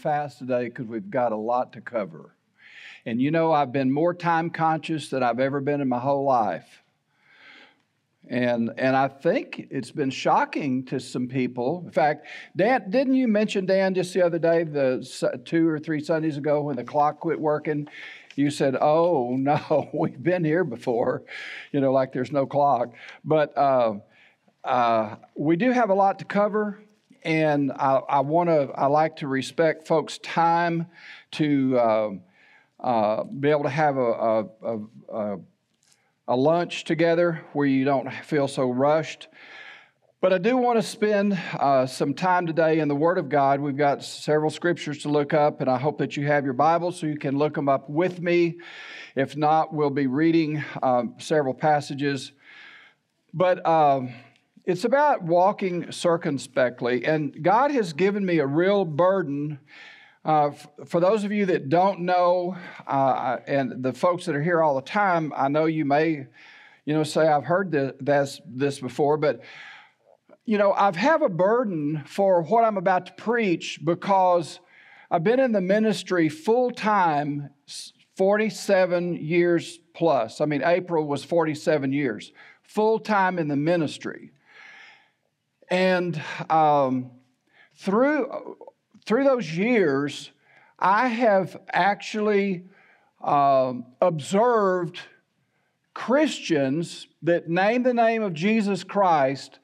fast today because we've got a lot to cover. And you know, I've been more time conscious than I've ever been in my whole life. And, and I think it's been shocking to some people. In fact, Dan, didn't you mention, Dan, just the other day, the two or three Sundays ago when the clock quit working? You said, Oh, no, we've been here before, you know, like there's no clock. But uh, uh, we do have a lot to cover, and I, I want to, I like to respect folks' time to uh, uh, be able to have a, a, a, a lunch together where you don't feel so rushed. But I do want to spend uh, some time today in the Word of God. We've got several scriptures to look up, and I hope that you have your Bible so you can look them up with me. If not, we'll be reading um, several passages. But um, it's about walking circumspectly, and God has given me a real burden. Uh, for those of you that don't know, uh, and the folks that are here all the time, I know you may, you know, say I've heard this this, this before, but you know, I have a burden for what I'm about to preach because I've been in the ministry full time 47 years plus. I mean, April was 47 years, full time in the ministry. And um, through, through those years, I have actually um, observed Christians that name the name of Jesus Christ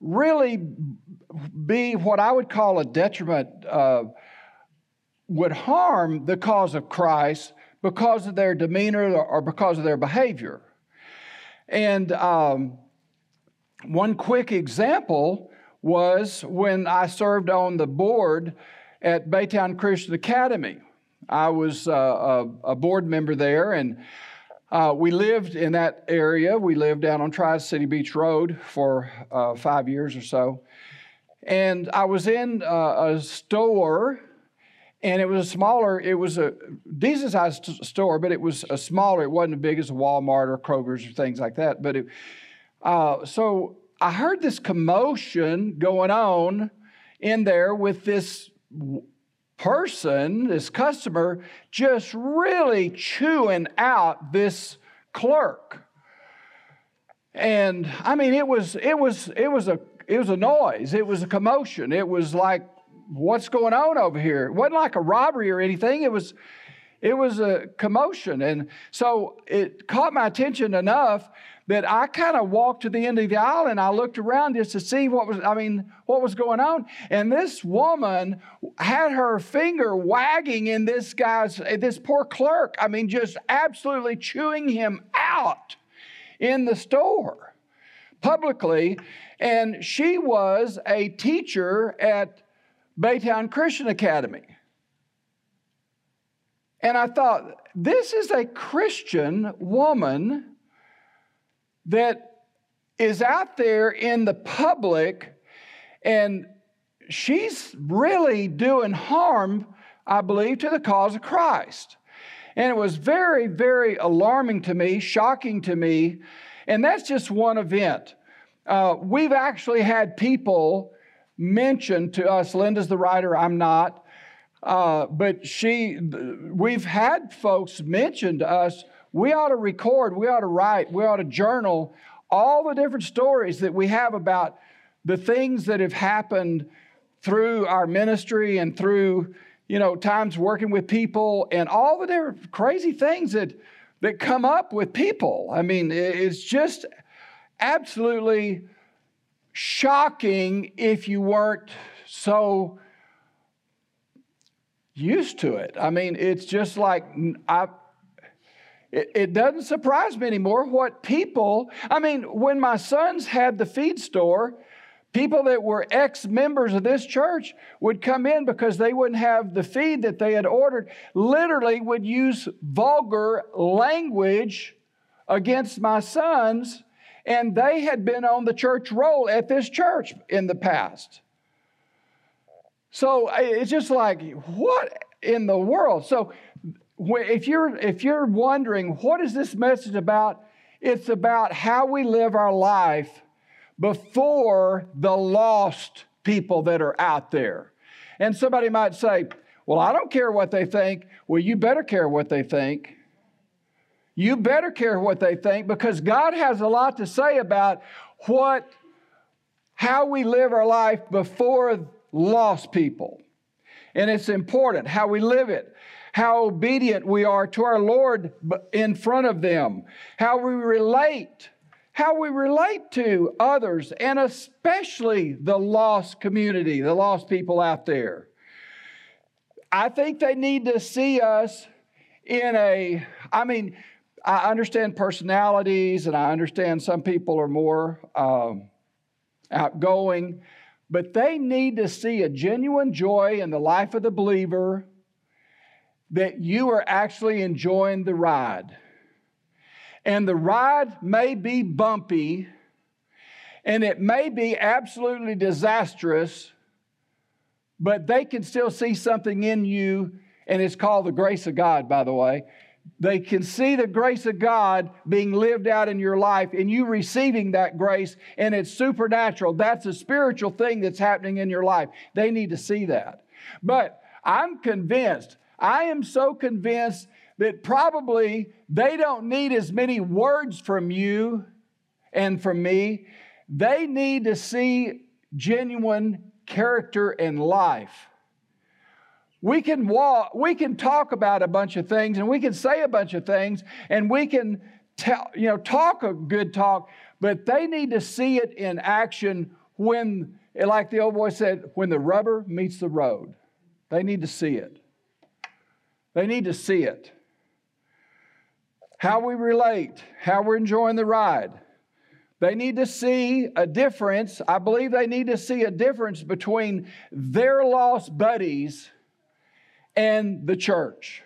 really be what I would call a detriment, uh, would harm the cause of Christ because of their demeanor or because of their behavior. And um, one quick example was when I served on the board at Baytown Christian Academy. I was uh, a, a, board member there, and uh, we lived in that area. We lived down on Tri City Beach Road for uh, five years or so. And I was in uh, a store, and it was a smaller, it was a decent sized store, but it was a smaller, it wasn't as big as a Walmart or Kroger's or things like that. But it, uh, so I heard this commotion going on in there with this person, this customer, just really chewing out this clerk. And I mean, it was it was it was a it was a noise. It was a commotion. It was like, what's going on over here? It wasn't like a robbery or anything. It was it was a commotion. And so it caught my attention enough that I kind of walked to the end of the aisle and I looked around just to see what was, I mean, what was going on. And this woman had her finger wagging in this guy's, this poor clerk. I mean, just absolutely chewing him out in the store publicly. And she was a teacher at Baytown Christian Academy. And I thought, this is a Christian woman that is out there in the public and she's really doing harm, I believe, to the cause of Christ. And it was very, very alarming to me, shocking to me. And that's just one event. Uh, we've actually had people mention to us, Linda's the writer, I'm not, uh, but she, we've had folks mention to us, we ought to record, we ought to write, we ought to journal all the different stories that we have about the things that have happened through our ministry and through you know times working with people and all the different crazy things that that come up with people. I mean it's just absolutely shocking if you weren't so used to it. I mean it's just like i it, it doesn't surprise me anymore what people, I mean, when my sons had the feed store, people that were ex members of this church would come in because they wouldn't have the feed that they had ordered, literally would use vulgar language against my sons, and they had been on the church roll at this church in the past. So it's just like, what in the world? So if you're, if you're wondering, what is this message about? It's about how we live our life before the lost people that are out there. And somebody might say, Well, I don't care what they think. Well, you better care what they think. You better care what they think because God has a lot to say about what how we live our life before lost people. And it's important how we live it, how obedient we are to our Lord in front of them, how we relate, how we relate to others, and especially the lost community, the lost people out there. I think they need to see us in a, I mean, I understand personalities and I understand some people are more um, outgoing, but they need to see a genuine joy in the life of the believer that you are actually enjoying the ride. And the ride may be bumpy and it may be absolutely disastrous, but they can still see something in you, and it's called the grace of God, by the way. They can see the grace of God being lived out in your life and you receiving that grace, and it's supernatural. That's a spiritual thing that's happening in your life. They need to see that. But I'm convinced, I am so convinced that probably they don't need as many words from you and from me. They need to see genuine character and life. We can walk, we can talk about a bunch of things and we can say a bunch of things and we can tell, you know, talk a good talk, but they need to see it in action when, like the old boy said, when the rubber meets the road. They need to see it. They need to see it. How we relate, how we're enjoying the ride. They need to see a difference. I believe they need to see a difference between their lost buddies and the church.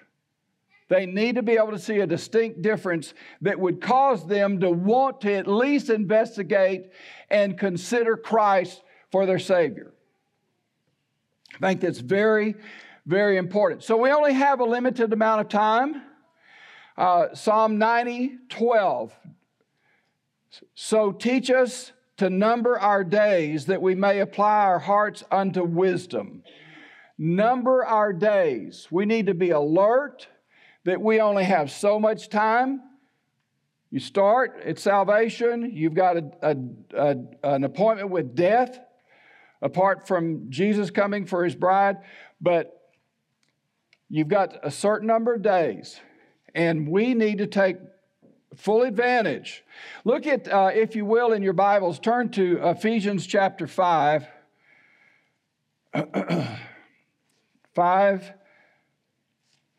They need to be able to see a distinct difference that would cause them to want to at least investigate and consider Christ for their Savior. I think that's very, very important. So we only have a limited amount of time. Uh, Psalm 90, 12. So teach us to number our days that we may apply our hearts unto wisdom number our days. We need to be alert that we only have so much time. You start at salvation, you've got a, a, a, an appointment with death apart from Jesus coming for his bride, but you've got a certain number of days, and we need to take full advantage. Look at, uh, if you will, in your Bibles, turn to Ephesians chapter 5. 5,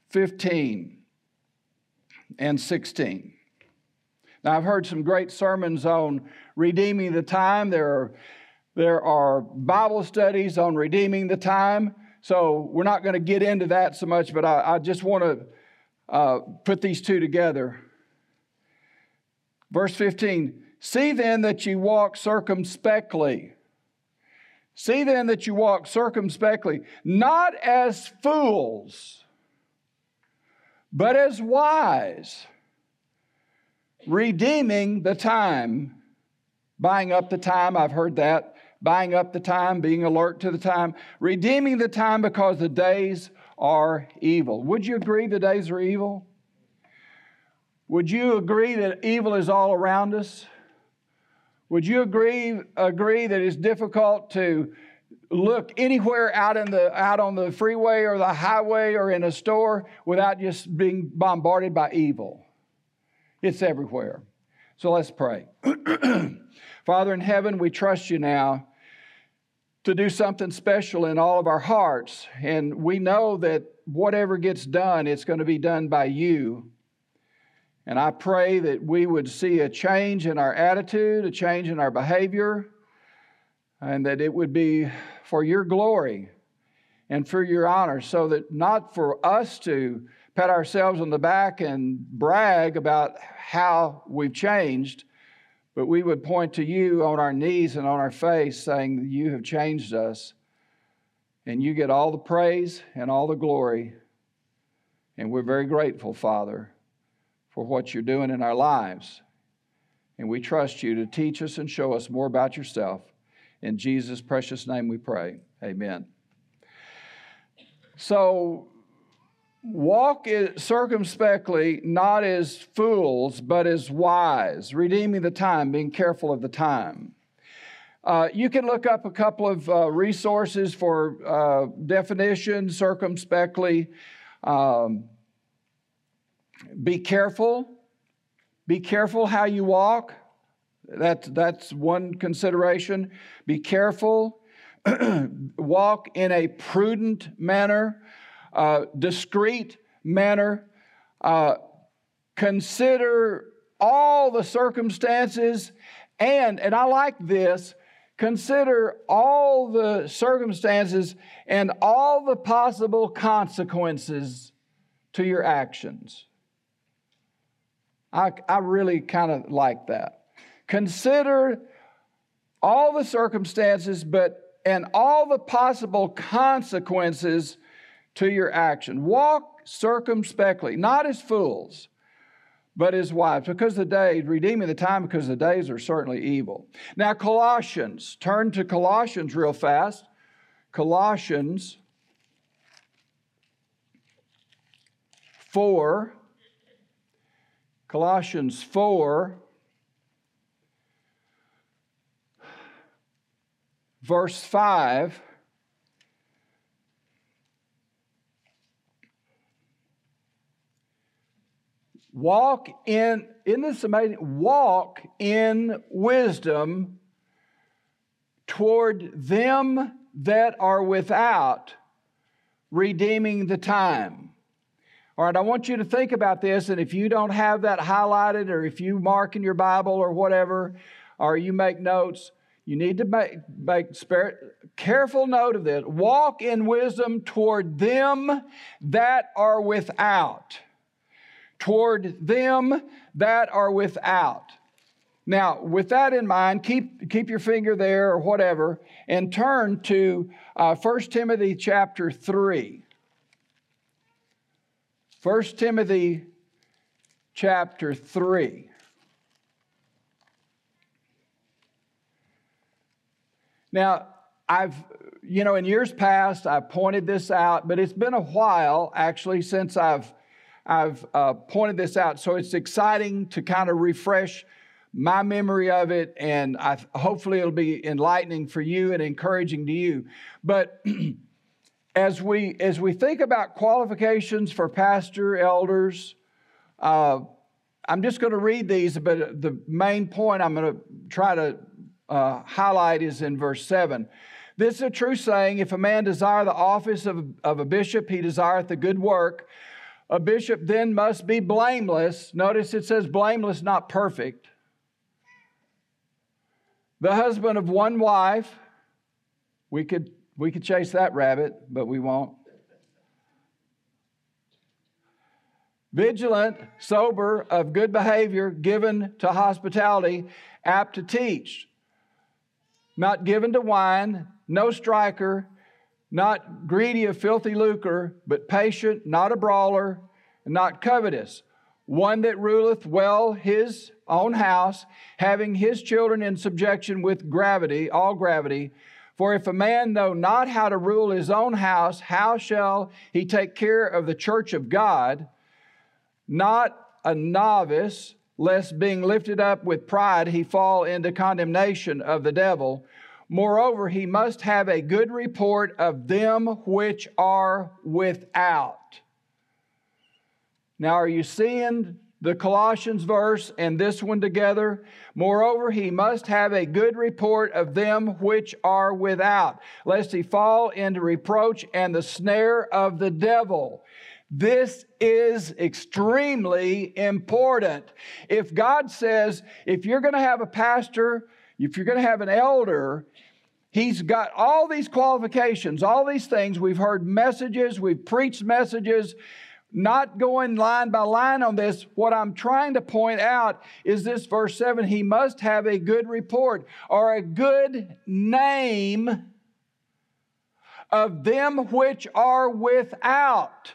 15, and 16. Now, I've heard some great sermons on redeeming the time. There are, there are Bible studies on redeeming the time. So we're not going to get into that so much, but I, I just want to uh, put these two together. Verse 15 See then that you walk circumspectly See then that you walk circumspectly, not as fools, but as wise, redeeming the time, buying up the time. I've heard that. Buying up the time, being alert to the time, redeeming the time because the days are evil. Would you agree the days are evil? Would you agree that evil is all around us? Would you agree, agree that it's difficult to look anywhere out, in the, out on the freeway or the highway or in a store without just being bombarded by evil? It's everywhere. So let's pray. Father in heaven, we trust you now to do something special in all of our hearts. And we know that whatever gets done, it's going to be done by you. And I pray that we would see a change in our attitude, a change in our behavior, and that it would be for your glory and for your honor, so that not for us to pat ourselves on the back and brag about how we've changed, but we would point to you on our knees and on our face, saying, You have changed us. And you get all the praise and all the glory. And we're very grateful, Father for what you're doing in our lives. And we trust you to teach us and show us more about yourself. In Jesus' precious name we pray. Amen. so walk circumspectly, not as fools, but as wise, redeeming the time, being careful of the time. Uh, you can look up a couple of uh, resources for uh, definition circumspectly. Um, be careful. Be careful how you walk. That, that's one consideration. Be careful. walk in a prudent manner, uh, discreet manner. Uh, consider all the circumstances and, and I like this, consider all the circumstances and all the possible consequences to your actions. I, I really kind of like that. Consider all the circumstances, but and all the possible consequences to your action. Walk circumspectly, not as fools, but as wives, because the days, redeeming the time, because the days are certainly evil. Now, Colossians, turn to Colossians real fast. Colossians 4. Colossians 4, verse 5. Walk in, isn't this amazing? Walk in wisdom toward them that are without, redeeming the time. All right, I want you to think about this, and if you don't have that highlighted, or if you mark in your Bible or whatever, or you make notes, you need to make, make spirit, careful note of this. Walk in wisdom toward them that are without. Toward them that are without. Now, with that in mind, keep, keep your finger there or whatever, and turn to uh, 1 Timothy chapter 3. 1 Timothy chapter 3. Now, I've, you know, in years past, I've pointed this out, but it's been a while actually since I've, I've uh, pointed this out. So it's exciting to kind of refresh my memory of it, and I, hopefully it'll be enlightening for you and encouraging to you. But as we as we think about qualifications for pastor elders uh, i'm just going to read these but the main point i'm going to try to uh, highlight is in verse 7 this is a true saying if a man desire the office of, of a bishop he desireth the good work a bishop then must be blameless notice it says blameless not perfect the husband of one wife we could we could chase that rabbit, but we won't. Vigilant, sober, of good behavior, given to hospitality, apt to teach. Not given to wine, no striker, not greedy of filthy lucre, but patient, not a brawler, not covetous. One that ruleth well his own house, having his children in subjection with gravity, all gravity. For if a man know not how to rule his own house, how shall he take care of the church of God? Not a novice, lest being lifted up with pride he fall into condemnation of the devil. Moreover, he must have a good report of them which are without. Now, are you seeing the Colossians verse and this one together. Moreover, he must have a good report of them which are without, lest he fall into reproach and the snare of the devil. This is extremely important. If God says, if you're going to have a pastor, if you're going to have an elder, He's got all these qualifications, all these things. We've heard messages, we've preached messages not going line by line on this, what I'm trying to point out is this verse 7 he must have a good report or a good name of them which are without.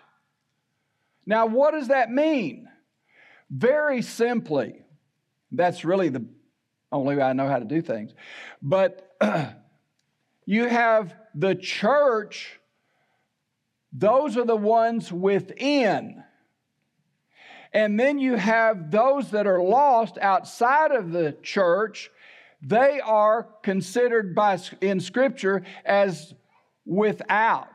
Now, what does that mean? Very simply, that's really the only I know how to do things. But you have the church those are the ones within. And then you have those that are lost outside of the church. They are considered by, in Scripture as without.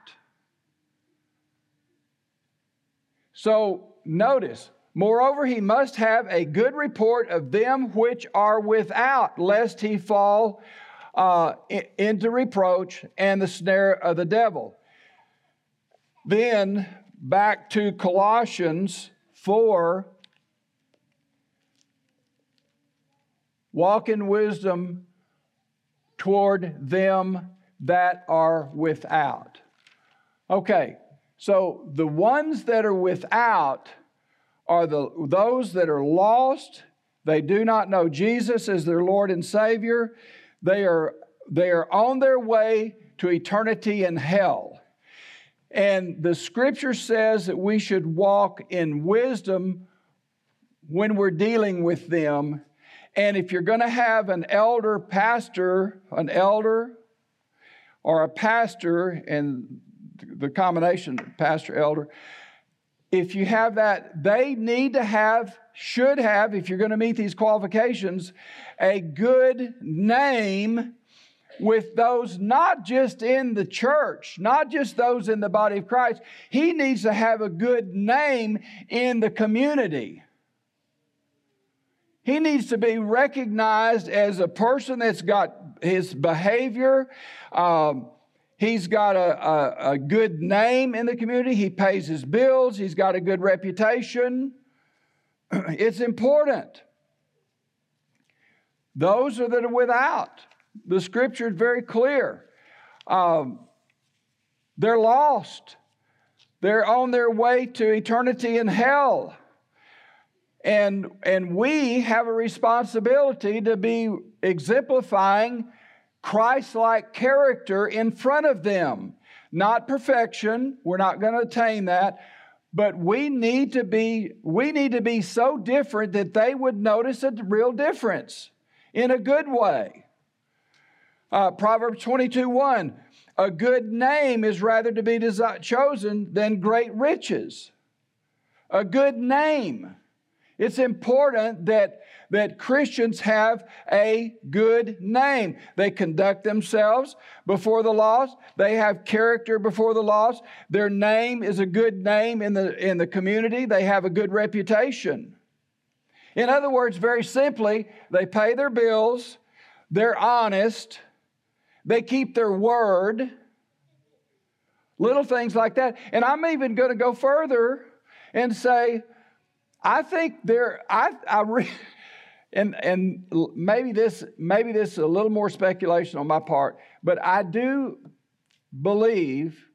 So notice, moreover, he must have a good report of them which are without, lest he fall uh, into reproach and the snare of the devil. Then back to Colossians 4 walk in wisdom toward them that are without. Okay, so the ones that are without are the, those that are lost. They do not know Jesus as their Lord and Savior. They are, they are on their way to eternity in hell. And the scripture says that we should walk in wisdom when we're dealing with them. And if you're going to have an elder pastor, an elder, or a pastor, and the combination pastor elder, if you have that, they need to have, should have, if you're going to meet these qualifications, a good name with those not just in the church, not just those in the body of Christ. He needs to have a good name in the community. He needs to be recognized as a person that's got his behavior. Um, he's got a, a, a good name in the community. He pays his bills. He's got a good reputation. it's important. Those are that are without. The scripture is very clear. Um, they're lost. They're on their way to eternity in hell. And, and we have a responsibility to be exemplifying Christ like character in front of them. Not perfection, we're not going to attain that, but we need to be we need to be so different that they would notice a real difference in a good way. Uh, Proverbs 22 1 A good name is rather to be desi- chosen than great riches. A good name. It's important that, that Christians have a good name. They conduct themselves before the laws. They have character before the laws. Their name is a good name in the, in the community. They have a good reputation. In other words, very simply, they pay their bills, they're honest, they keep their word, little things like that. And I'm even going to go further and say, I think there, I, I and and maybe this maybe this is a little more speculation on my part, but I do believe,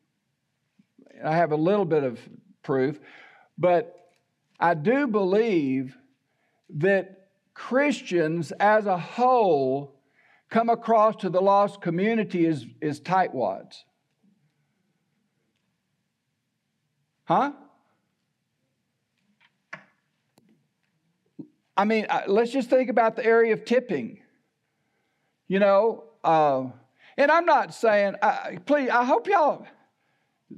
I have a little bit of proof, but I do believe that Christians as a whole come across to the lost community as, as tightwads. Huh? I mean, uh, let's just think about the area of tipping. You know, uh, and I'm not saying, please, I hope y'all,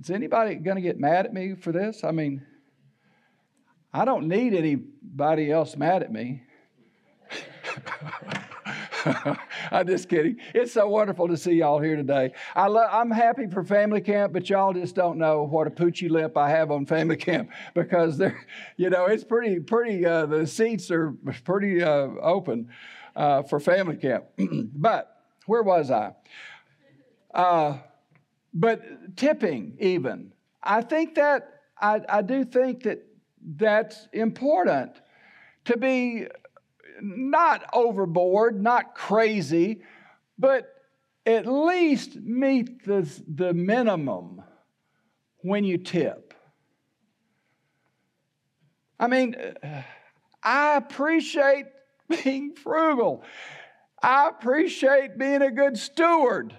is anybody going to get mad at me for this? I mean, I don't need anybody else mad at me. I'm just kidding. It's so wonderful to see y'all here today. I I'm happy for family camp, but y'all just don't know what a poochy lip I have on family camp because they're, you know, it's pretty, pretty. Uh, the seats are pretty uh, open uh, for family camp. but where was I? Uh, but tipping, even. I think that I, I do think that that's important to be not overboard, not crazy, but at least meet the, the minimum when you tip. I mean, uh, I appreciate being frugal. I appreciate being a good steward.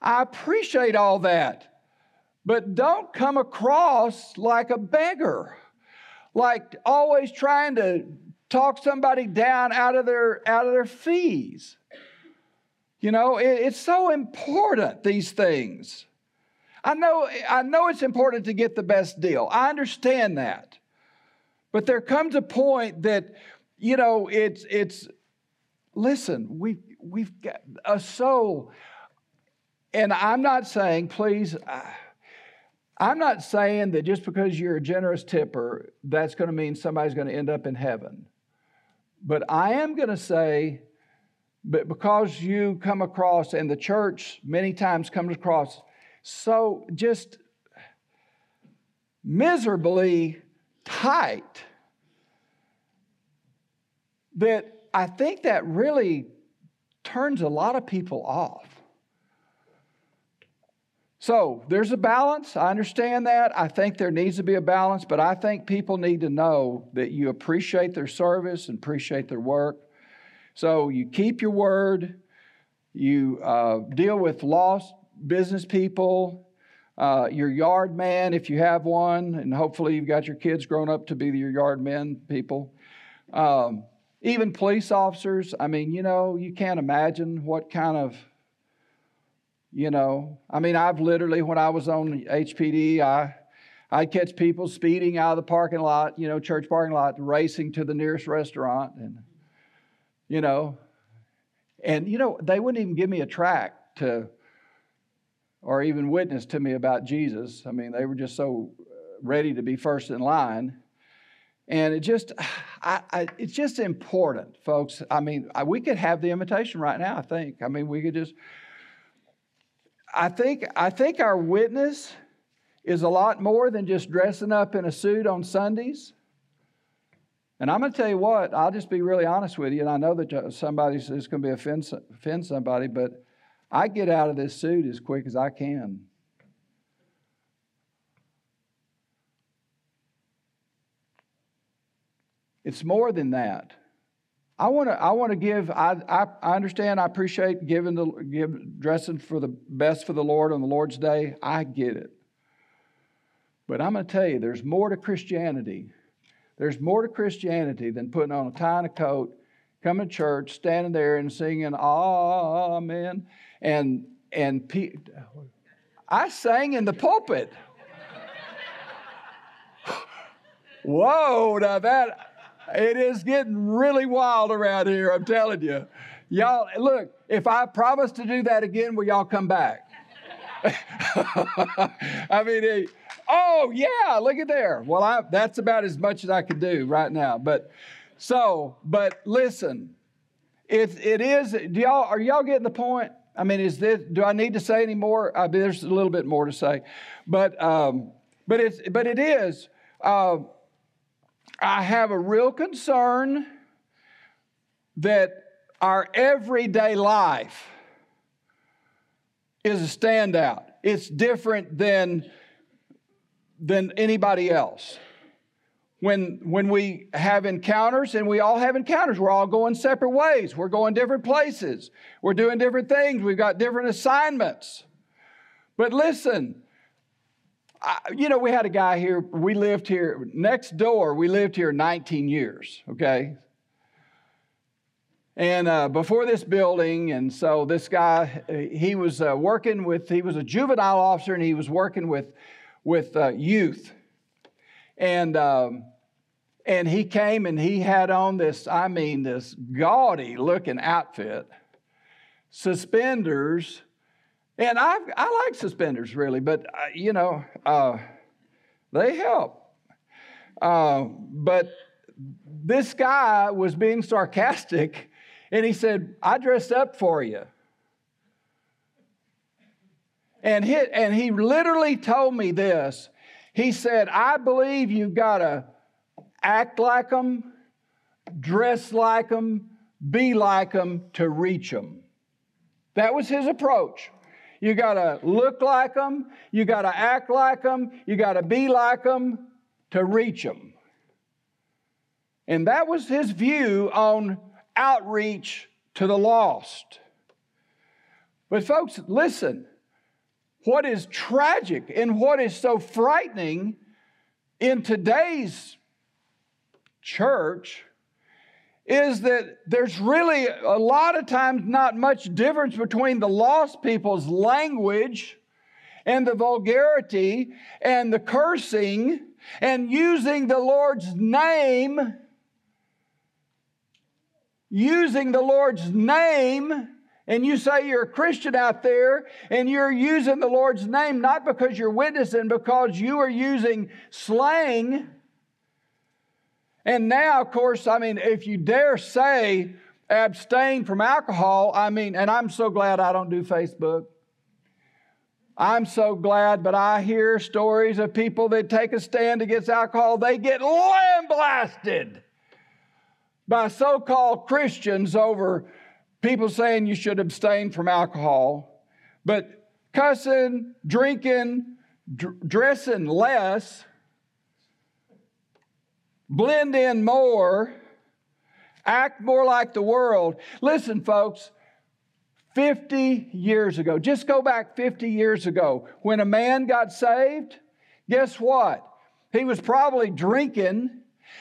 I appreciate all that. But don't come across like a beggar, like always trying to talk somebody down out of their out of their fees. You know, it, it's so important these things. I know, I know it's important to get the best deal. I understand that. But there comes a point that, you know, it's, it's listen, we, we've got a soul. And I'm not saying, please, I'm not saying that just because you're a generous tipper, that's going to mean somebody's going to end up in heaven. But I am going to say, but because you come across, and the church many times comes across so just miserably tight that I think that really turns a lot of people off. So there's a balance. I understand that. I think there needs to be a balance, but I think people need to know that you appreciate their service and appreciate their work. So you keep your word, you uh, deal with lost business people, uh, your yard man, if you have one, and hopefully you've got your kids grown up to be your yard men people. Um, even police officers, I mean, you know, you can't imagine what kind of, you know, I mean, I've literally, when I was on HPD, I, I'd catch people speeding out of the parking lot, you know, church parking lot, racing to the nearest restaurant. And, you know, and, you know, they wouldn't even give me a tract to, or even witness to me about Jesus. I mean, they were just so uh, ready to be first in line. And it just, I, I, it's just important, folks. I mean, I, we could have the invitation right now. I think. I mean, we could just. I think. I think our witness is a lot more than just dressing up in a suit on Sundays. And I'm going to tell you what. I'll just be really honest with you. And I know that uh, somebody's is going to be offend, offend somebody, but I get out of this suit as quick as I can. It's more than that. I want to. I want to give. I, I, I understand. I appreciate giving the give dressing for the best for the Lord on the Lord's day. I get it. But I'm going to tell you, there's more to Christianity. There's more to Christianity than putting on a tie and a coat, coming to church, standing there and singing Amen. And and pe- I sang in the pulpit. Whoa! Now that it is getting really wild around here, I'm telling you. Y'all, look, if I promise to do that again, will y'all come back? I mean, oh, yeah, look at there. Well, I, that's about as much as I could do right now. But so, but listen, it, it is, do y'all, are y'all getting the point? I mean, is this, do I need to say any more? I mean, there's a little bit more to say. But, um, but, it's, but it is. Uh, I have a real concern that our everyday life is a standout. It's different than, than anybody else. When, when we have encounters, and we all have encounters, we're all going separate ways. We're going different places. We're doing different things. We've got different assignments. But listen, I, you know, we had a guy here, we lived here next door, we lived here 19 years, okay? And uh, before this building, and so this guy, he was uh, working with, he was a juvenile officer and he was working with, with uh, youth. And, um, and he came and he had on this, I mean, this gaudy looking outfit, suspenders, and I, I like suspenders really, but uh, you know, uh, they help. Uh, but this guy was being sarcastic and he said, I dressed up for you. And he, and he literally told me this. He said, I believe you've got to act like them, dress like them, be like them to reach them. That was his approach. You got to look like them. You got to act like them. You got to be like them to reach them. And that was his view on outreach to the lost. But, folks, listen what is tragic and what is so frightening in today's church is that there's really a lot of times not much difference between the lost people's language and the vulgarity and the cursing and using the Lord's name, using the Lord's name, and you say you're a Christian out there and you're using the Lord's name not because you're witnessing, because you are using slang. And now, of course, I mean, if you dare say abstain from alcohol, I mean, and I'm so glad I don't do Facebook. I'm so glad, but I hear stories of people that take a stand against alcohol, they get lambasted by so called Christians over people saying you should abstain from alcohol. But cussing, drinking, dr- dressing less, blend in more, act more like the world. Listen, folks, 50 years ago, just go back 50 years ago, when a man got saved, guess what? He was probably drinking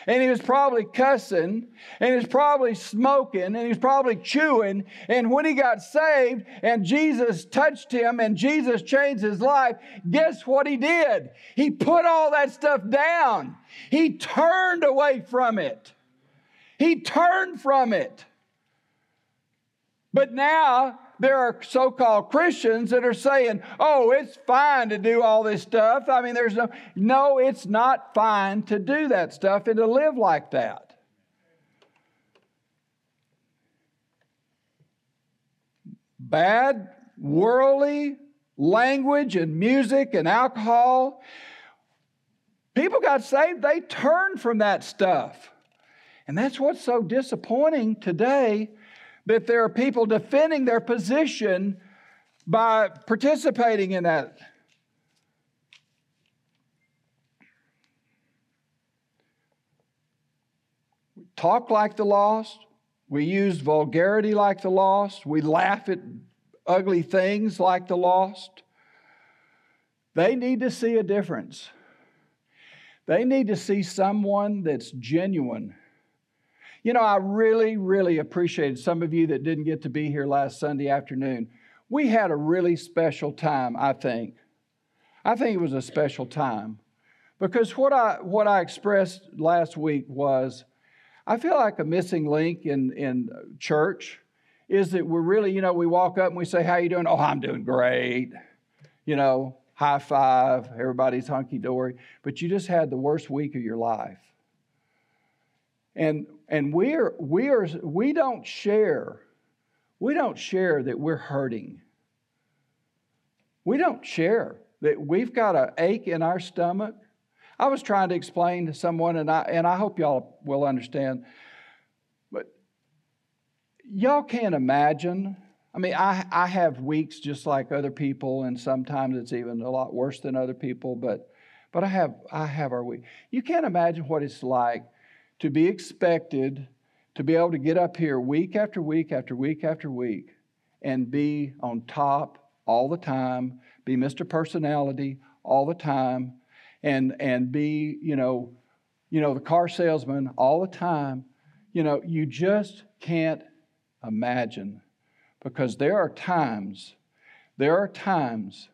and he was probably cussing and he was probably smoking and he was probably chewing. And when he got saved and Jesus touched him and Jesus changed his life, guess what he did? He put all that stuff down, he turned away from it. He turned from it. But now there are so called Christians that are saying, oh, it's fine to do all this stuff. I mean, there's no, no, it's not fine to do that stuff and to live like that. Bad, worldly language and music and alcohol. People got saved, they turned from that stuff. And that's what's so disappointing today that there are people defending their position by participating in that. We talk like the lost. We use vulgarity like the lost. We laugh at ugly things like the lost. They need to see a difference. They need to see someone that's genuine you know, I really, really appreciated some of you that didn't get to be here last Sunday afternoon. We had a really special time, I think. I think it was a special time because what I, what I expressed last week was I feel like a missing link in, in church is that we're really, you know, we walk up and we say, How you doing? Oh, I'm doing great. You know, high five, everybody's hunky dory. But you just had the worst week of your life. And, and we're, we, are, we don't share, we don't share that we're hurting. We don't share that we've got an ache in our stomach. I was trying to explain to someone, and I, and I hope y'all will understand, but y'all can't imagine. I mean, I, I have weeks just like other people, and sometimes it's even a lot worse than other people, but, but I, have, I have our week. You can't imagine what it's like to be expected to be able to get up here week after week after week after week and be on top all the time, be Mr. Personality all the time, and and be, you know, you know, the car salesman all the time. You know, you just can't imagine because there are times, there are times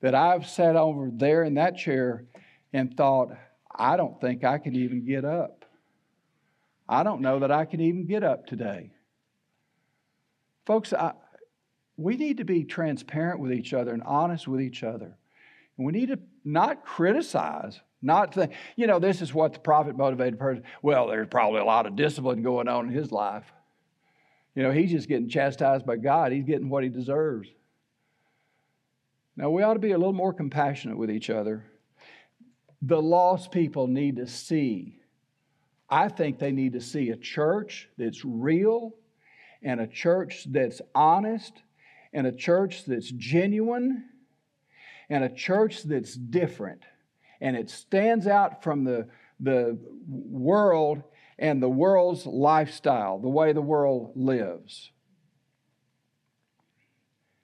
that I've sat over there in that chair and thought, I don't think I can even get up. I don't know that I can even get up today. Folks, I, we need to be transparent with each other and honest with each other. And we need to not criticize, not think, you know, this is what the prophet motivated person, well, there's probably a lot of discipline going on in his life. You know, he's just getting chastised by God, he's getting what he deserves. Now, we ought to be a little more compassionate with each other. The lost people need to see I think they need to see a church that's real and a church that's honest and a church that's genuine and a church that's different. And it stands out from the, the world and the world's lifestyle, the way the world lives.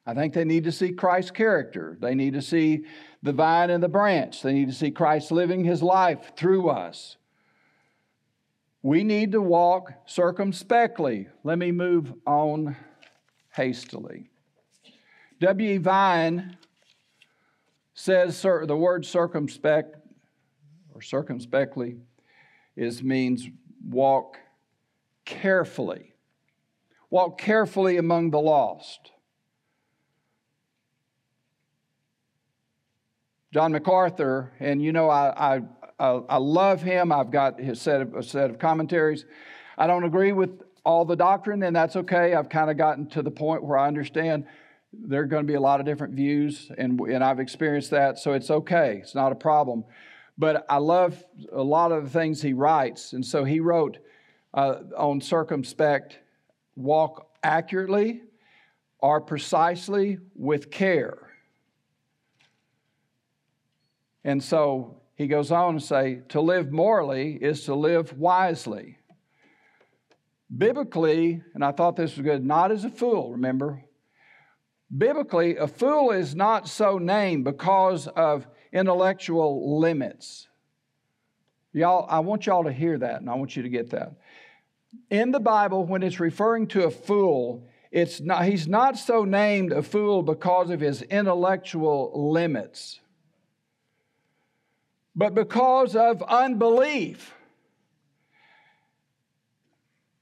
I think they need to see Christ's character. They need to see the vine and the branch. They need to see Christ living his life through us. We need to walk circumspectly. Let me move on hastily. W. Vine says the word circumspect or circumspectly is means walk carefully. Walk carefully among the lost. John MacArthur, and you know, I, I, I, love him. I've got his set of, a set of commentaries. I don't agree with all the doctrine, and that's okay. I've kind of gotten to the point where I understand there are going to be a lot of different views, and, and I've experienced that, so it's okay. It's not a problem. But I love a lot of the things he writes, and so he wrote uh, on circumspect walk accurately or precisely with care. And so he goes on to say, to live morally is to live wisely. Biblically, and I thought this was good, not as a fool, remember? Biblically, a fool is not so named because of intellectual limits. Y'all, I want y'all to hear that, and I want you to get that. In the Bible, when it's referring to a fool, it's not, he's not so named a fool because of his intellectual limits but because of unbelief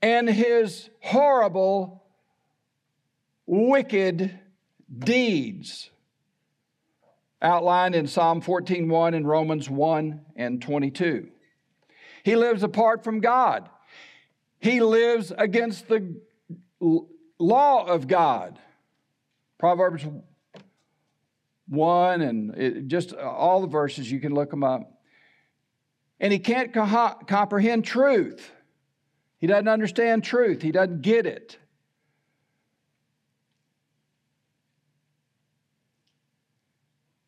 and his horrible, wicked deeds outlined in Psalm 14:1 and Romans 1 and 22. He lives apart from God. He lives against the law of God. Proverbs 1 and it, just uh, all the verses, you can look them up. And he can't co- comprehend truth. He doesn't understand truth, he doesn't get it.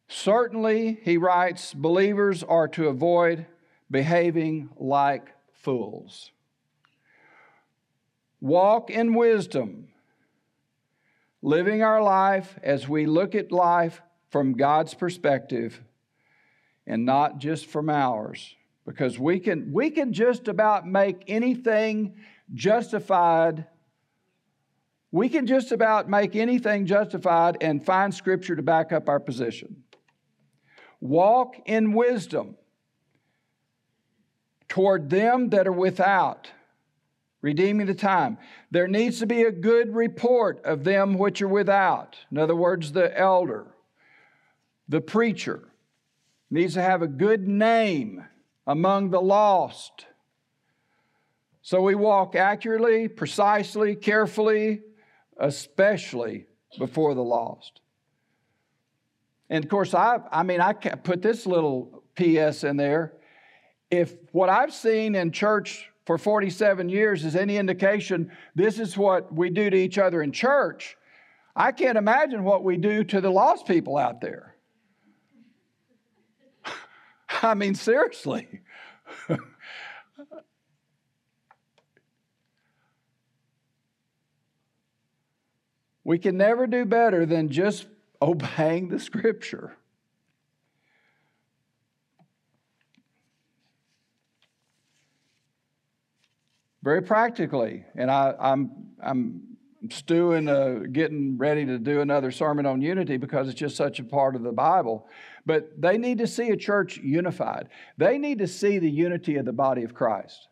Certainly, he writes, believers are to avoid behaving like fools. Walk in wisdom, living our life as we look at life from God's perspective and not just from ours. Because we can, we can just about make anything justified. We can just about make anything justified and find scripture to back up our position. Walk in wisdom toward them that are without, redeeming the time. There needs to be a good report of them which are without. In other words, the elder the preacher needs to have a good name among the lost. So we walk accurately, precisely, carefully, especially before the lost. And of course, I, I mean, I can't put this little PS in there. If what I've seen in church for 47 years is any indication, this is what we do to each other in church. I can't imagine what we do to the lost people out there. I mean, seriously. we can never do better than just obeying the scripture. Very practically, and I, I'm, I'm stewing, uh, getting ready to do another sermon on unity because it's just such a part of the Bible. But they need to see a church unified. They need to see the unity of the body of Christ.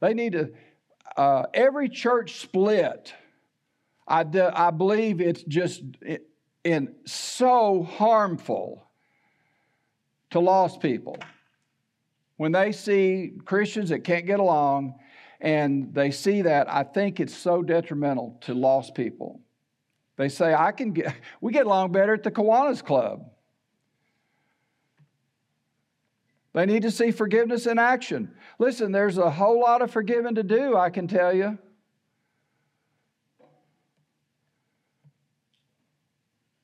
They need to, uh, every church split, I, I believe it's just in so harmful to lost people. When they see Christians that can't get along and they see that, I think it's so detrimental to lost people. They say, I can get, we get along better at the Kiwanis Club. They need to see forgiveness in action. Listen, there's a whole lot of forgiving to do, I can tell you.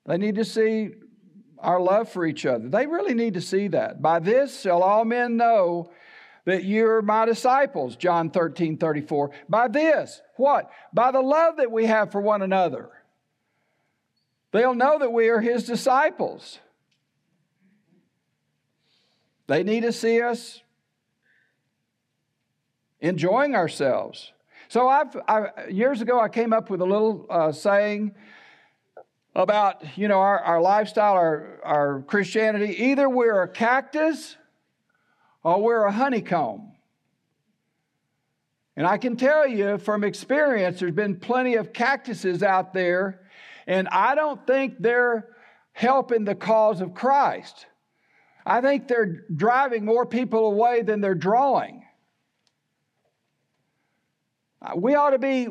They need to see our love for each other. They really need to see that. By this shall all men know that you're my disciples, John 13, 34. By this, what? By the love that we have for one another. They'll know that we are his disciples. They need to see us enjoying ourselves. So I've I, years ago I came up with a little uh, saying, about you know our, our lifestyle, our, our Christianity. Either we're a cactus or we're a honeycomb. And I can tell you from experience, there's been plenty of cactuses out there, and I don't think they're helping the cause of Christ. I think they're driving more people away than they're drawing. Uh, we ought to be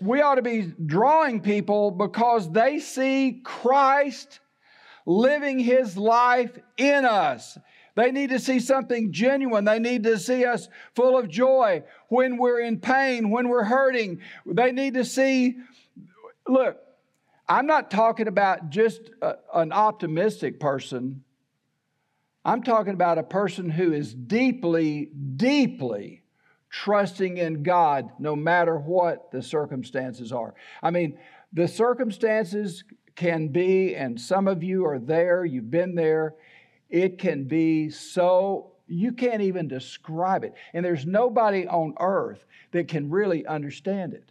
we ought to be drawing people because they see Christ living his life in us. They need to see something genuine. They need to see us full of joy when we're in pain, when we're hurting. They need to see, look, I'm not talking about just a, an optimistic person. I'm talking about a person who is deeply, deeply trusting in God no matter what the circumstances are. I mean, the circumstances can be, and some of you are there, you've been there, it can be so, you can't even describe it. And there's nobody on earth that can really understand it.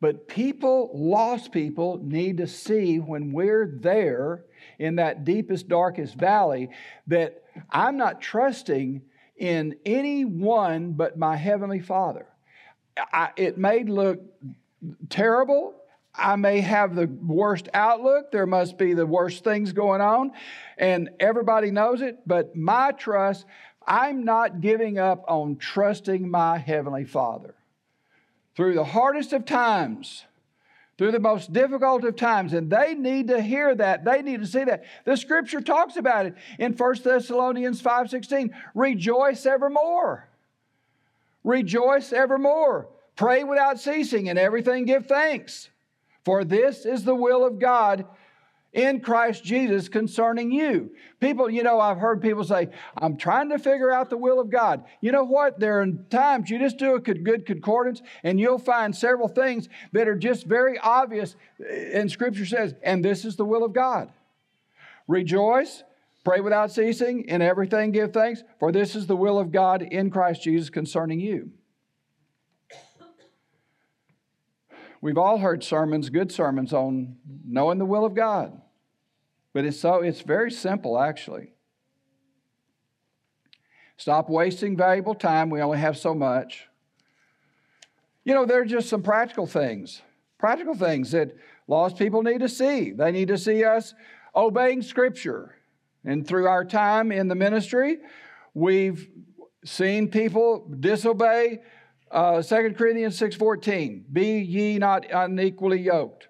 But people, lost people, need to see when we're there in that deepest, darkest valley that I'm not trusting in anyone but my Heavenly Father. I, it may look terrible. I may have the worst outlook. There must be the worst things going on, and everybody knows it. But my trust, I'm not giving up on trusting my Heavenly Father. Through the hardest of times, through the most difficult of times and they need to hear that. They need to see that. The scripture talks about it in 1 thessalonians 5.16 rejoice evermore. Rejoice evermore. Pray without ceasing and everything give thanks. For this is the will of god in Christ Jesus concerning you. People, you know, I've heard people say, I'm trying to figure out the will of God. You know what? There are times you just do a good concordance and you'll find several things that are just very obvious. Eh, and Scripture says, and this is the will of God. Rejoice, pray without ceasing, in everything give thanks, for this is the will of God in Christ Jesus concerning you. We've all heard sermons, good sermons on knowing the will of God. But it's so it's very simple actually. Stop wasting valuable time. We only have so much. You know, there are just some practical things. Practical things that lost people need to see. They need to see us obeying scripture. And through our time in the ministry, we've seen people disobey uh, 2 Corinthians 6.14, be ye not unequally yoked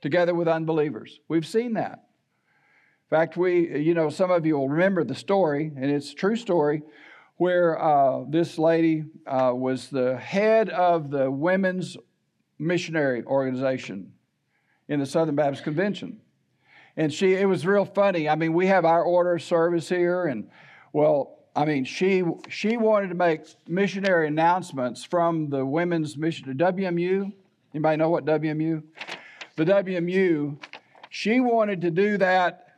together with unbelievers. We've seen that. In fact, we, you know, some of you will remember the story, and it's a true story, where uh, this lady uh, was the head of the women's missionary organization in the Southern Baptist Convention. And she, it was real funny. I mean, we have our order of service here, and well, I mean, she she wanted to make missionary announcements from the women's mission, the WMU. Anybody know what WMU? The WMU. She wanted to do that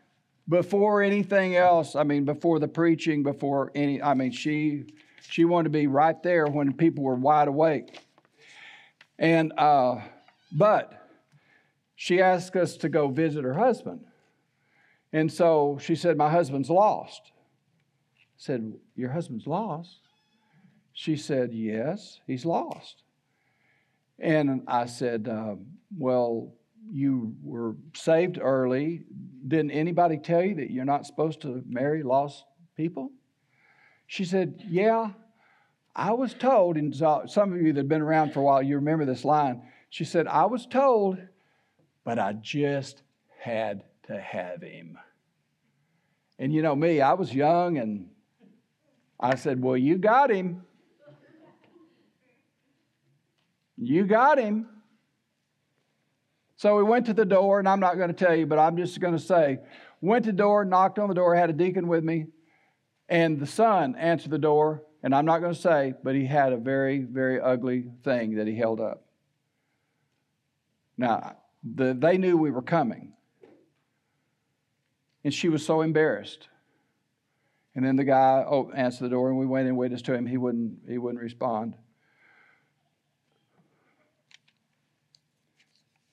before anything else. I mean, before the preaching, before any. I mean, she she wanted to be right there when people were wide awake. And uh, but she asked us to go visit her husband, and so she said, "My husband's lost." Said, Your husband's lost. She said, Yes, he's lost. And I said, uh, Well, you were saved early. Didn't anybody tell you that you're not supposed to marry lost people? She said, Yeah, I was told, and some of you that have been around for a while, you remember this line. She said, I was told, but I just had to have him. And you know me, I was young and I said, Well, you got him. You got him. So we went to the door, and I'm not going to tell you, but I'm just going to say, went to the door, knocked on the door, had a deacon with me, and the son answered the door, and I'm not going to say, but he had a very, very ugly thing that he held up. Now, the, they knew we were coming, and she was so embarrassed. And then the guy oh, answered the door, and we went and witnessed to him. He wouldn't, he wouldn't respond.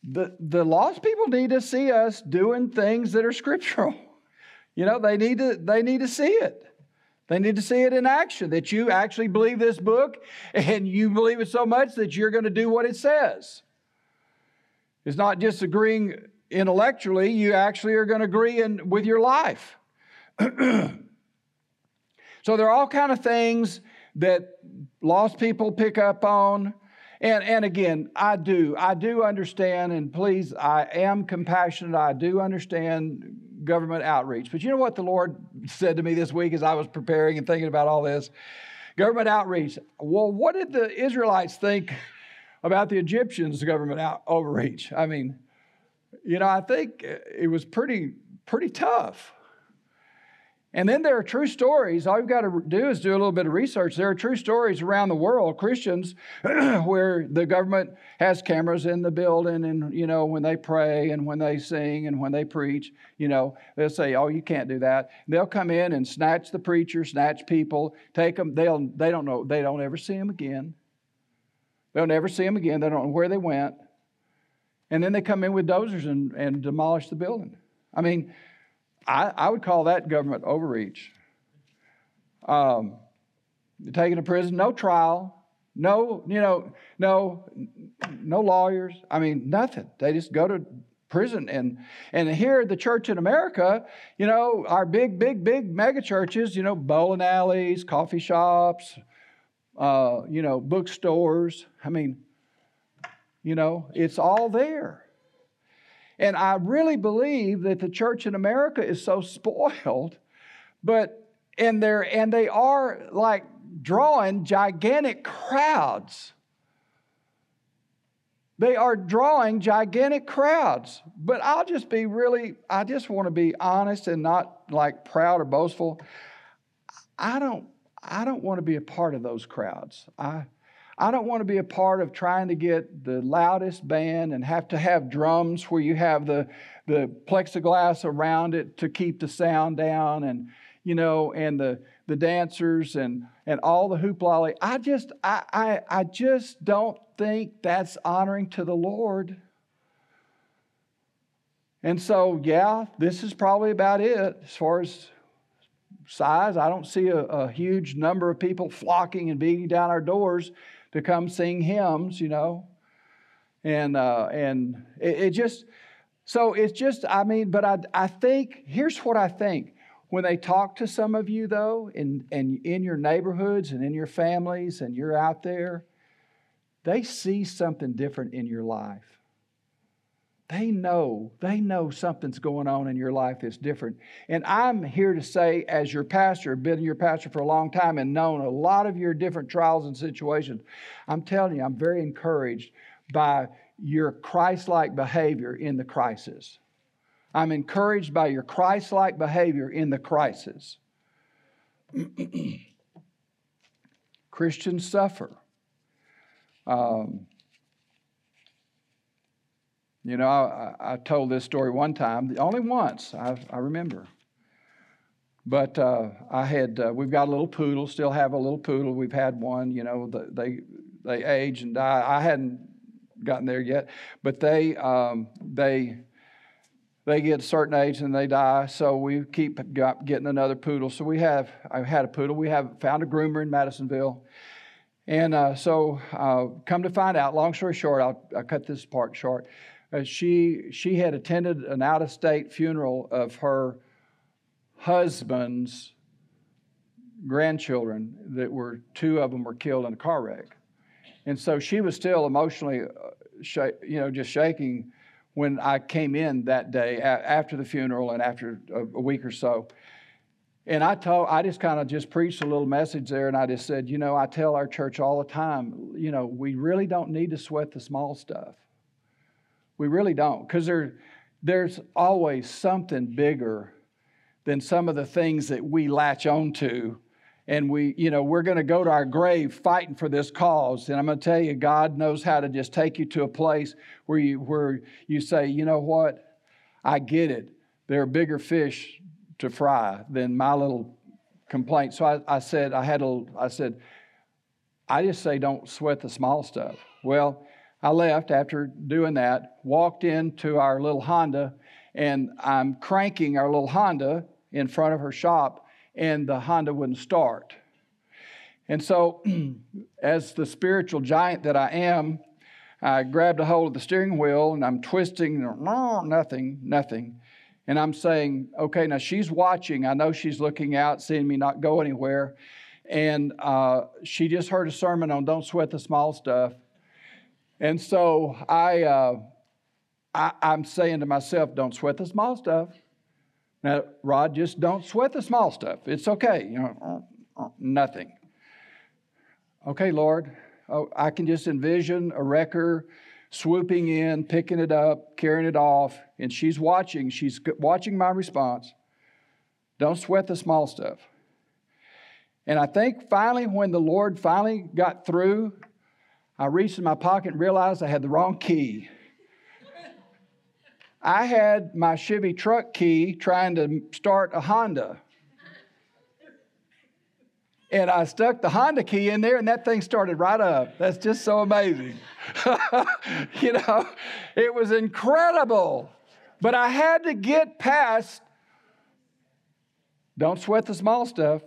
the, the lost people need to see us doing things that are scriptural. You know, they need to they need to see it. They need to see it in action that you actually believe this book and you believe it so much that you're going to do what it says. It's not just agreeing intellectually, you actually are going to agree in, with your life. so there are all kind of things that lost people pick up on. And, and again, I do. I do understand, and please, I am compassionate. I do understand government outreach. But you know what the Lord said to me this week as I was preparing and thinking about all this? Government outreach. Well, what did the Israelites think about the Egyptians' government out, overreach? I mean, you know, I think it was pretty, pretty tough. And then there are true stories. All you've got to do is do a little bit of research. There are true stories around the world, Christians, where the government has cameras in the building, and you know when they pray and when they sing and when they preach, you know they'll say, "Oh, you can't do that." They'll come in and snatch the preacher, snatch people, take them. They'll they don't know. They don't ever see them again. They'll never see them again. They don't know where they went. And then they come in with dozers and, and demolish the building. I mean, I, I would call that government overreach. Um, taken to prison, no trial, no, you know, no, no lawyers. I mean, nothing. They just go to prison. And and here, the church in America, you know, our big, big, big mega churches, you know, bowling alleys, coffee shops, uh, you know, bookstores. I mean, you know, it's all there. And I really believe that the church in America is so spoiled, but and they're and they are like drawing gigantic crowds. They are drawing gigantic crowds. But I'll just be really, I just want to be honest and not like proud or boastful. I don't I don't want to be a part of those crowds. I I don't want to be a part of trying to get the loudest band and have to have drums where you have the, the plexiglass around it to keep the sound down and, you know, and the, the dancers and, and all the hoopla. I just, I, I, I just don't think that's honoring to the Lord. And so, yeah, this is probably about it as far as size. I don't see a, a huge number of people flocking and beating down our doors to come sing hymns, you know. And uh, and it, it just so it's just I mean, but I I think here's what I think. When they talk to some of you though, in and in your neighborhoods and in your families and you're out there, they see something different in your life. They know, they know something's going on in your life that's different. And I'm here to say, as your pastor, been your pastor for a long time and known a lot of your different trials and situations, I'm telling you, I'm very encouraged by your Christ like behavior in the crisis. I'm encouraged by your Christ like behavior in the crisis. Christians suffer. Um, you know, I, I, told this story one time, only once, I, I remember. But uh, I had, uh, we've got a little poodle, still have a little poodle. We've had one, you know, they, they age and die. I hadn't gotten there yet, but they, um, they, they get a certain age and they die. So we keep getting another poodle. So we have, I've had a poodle. We have found a groomer in Madisonville. And uh, so, uh, come to find out, long story short, I'll, I'll cut this part short. Uh, she, she had attended an out of state funeral of her husband's grandchildren that were two of them were killed in a car wreck. And so she was still emotionally uh, sh- you know just shaking when i came in that day a- after the funeral and after a, a week or so. And i told i just kind of just preached a little message there and i just said you know i tell our church all the time you know we really don't need to sweat the small stuff we really don't, because there, there's always something bigger than some of the things that we latch onto. And we, you know, we're going to go to our grave fighting for this cause. And I'm going to tell you, God knows how to just take you to a place where you, where you say, you know what? I get it. There are bigger fish to fry than my little complaint. So I, I said, I had a, I said, I just say don't sweat the small stuff. Well, I left after doing that, walked into our little Honda, and I'm cranking our little Honda in front of her shop, and the Honda wouldn't start. And so, as the spiritual giant that I am, I grabbed a hold of the steering wheel and I'm twisting, nothing, nothing. And I'm saying, okay, now she's watching. I know she's looking out, seeing me not go anywhere. And uh, she just heard a sermon on don't sweat the small stuff. And so I, uh, I, I'm saying to myself, don't sweat the small stuff. Now, Rod, just don't sweat the small stuff. It's okay. You know, uh, uh, nothing. Okay, Lord, oh, I can just envision a wrecker swooping in, picking it up, carrying it off, and she's watching. She's watching my response. Don't sweat the small stuff. And I think finally, when the Lord finally got through, I reached in my pocket and realized I had the wrong key. I had my Chevy truck key trying to start a Honda. And I stuck the Honda key in there, and that thing started right up. That's just so amazing. you know, it was incredible. But I had to get past don't sweat the small stuff.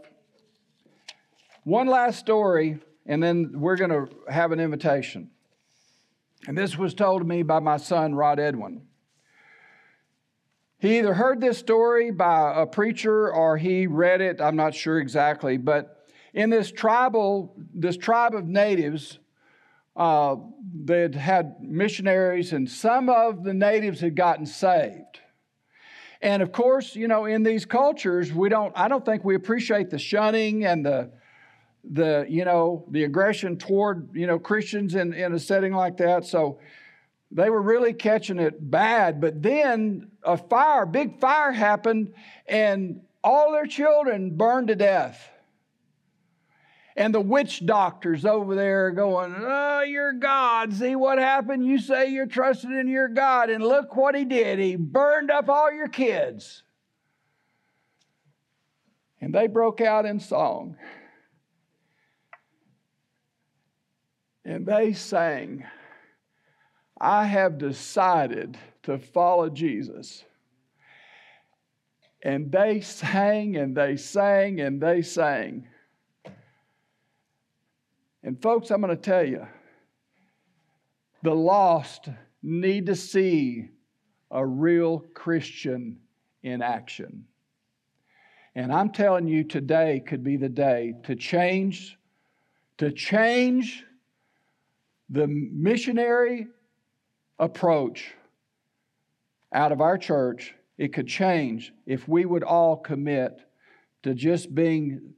One last story, and then we're going to have an invitation. And this was told to me by my son, Rod Edwin. He either heard this story by a preacher or he read it, I'm not sure exactly, but in this tribal, this tribe of natives, uh, they had had missionaries, and some of the natives had gotten saved. And of course, you know, in these cultures, we don't, I don't think we appreciate the shunning and the, the, you know, the aggression toward, you know, Christians in, in a setting like that. So they were really catching it bad. But then a fire, big fire happened, and all their children burned to death. And the witch doctors over there going, Oh, your God. See what happened? You say you're trusted in your God, and look what he did. He burned up all your kids. And they broke out in song. And they sang, I have decided to follow Jesus. And they sang and they sang and they sang. And, folks, I'm going to tell you the lost need to see a real Christian in action. And I'm telling you, today could be the day to change, to change the missionary approach out of our church. It could change if we would all commit to just being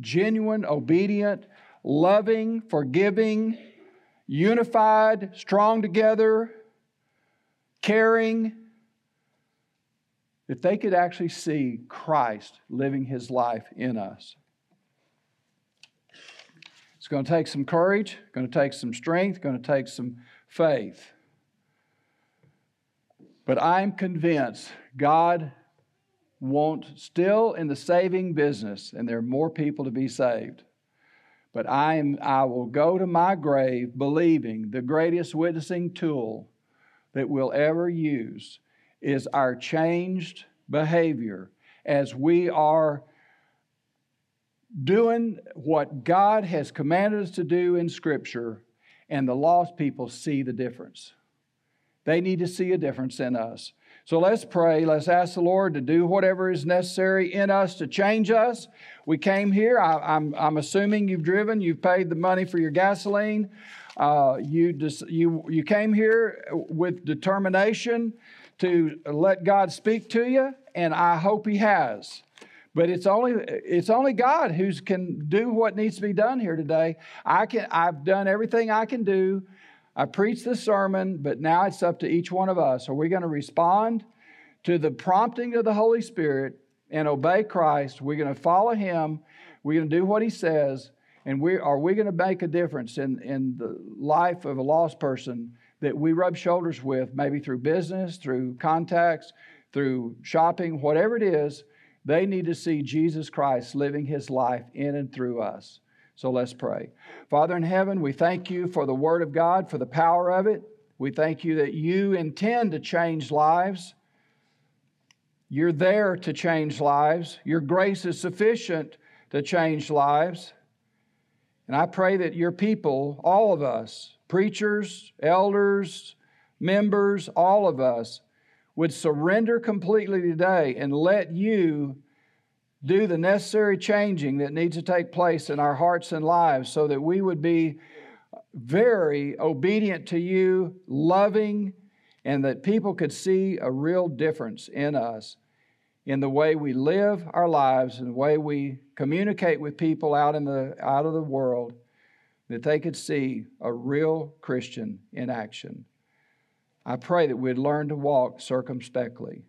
genuine, obedient, loving, forgiving, unified, strong together, caring, if they could actually see Christ living his life in us. It's going to take some courage, going to take some strength, going to take some faith. But I'm convinced God won't still in the saving business, and there are more people to be saved. But I, am, I will go to my grave believing the greatest witnessing tool that we'll ever use is our changed behavior as we are doing what God has commanded us to do in Scripture, and the lost people see the difference. They need to see a difference in us. So let's pray. Let's ask the Lord to do whatever is necessary in us to change us. We came here. I, am I'm, I'm assuming you've driven, you've paid the money for your gasoline. Uh, you, you, you came here with determination to let God speak to you, and I hope He has. But it's only it's only God who can do what needs to be done here today. I can I've done everything I can do I preached the sermon, but now it's up to each one of us. Are we going to respond to the prompting of the Holy Spirit and obey Christ? We're going to follow Him. We're going to do what He says. And we, are we going to make a difference in, in the life of a lost person that we rub shoulders with, maybe through business, through contacts, through shopping, whatever it is? They need to see Jesus Christ living His life in and through us. So let's pray. Father in heaven, we thank you for the Word of God, for the power of it. We thank you that you intend to change lives. You're there to change lives. Your grace is sufficient to change lives. And I pray that your people, all of us, preachers, elders, members, all of us, would surrender completely today and let you do the necessary changing that needs to take place in our hearts and lives so that we would be very obedient to you, loving, and that people could see a real difference in us in the way we live our lives and the way we communicate with people out in the out of the world that they could see a real Christian in action. I pray that we'd learn to walk circumspectly.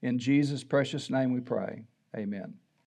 In Jesus' precious name we pray. Amen.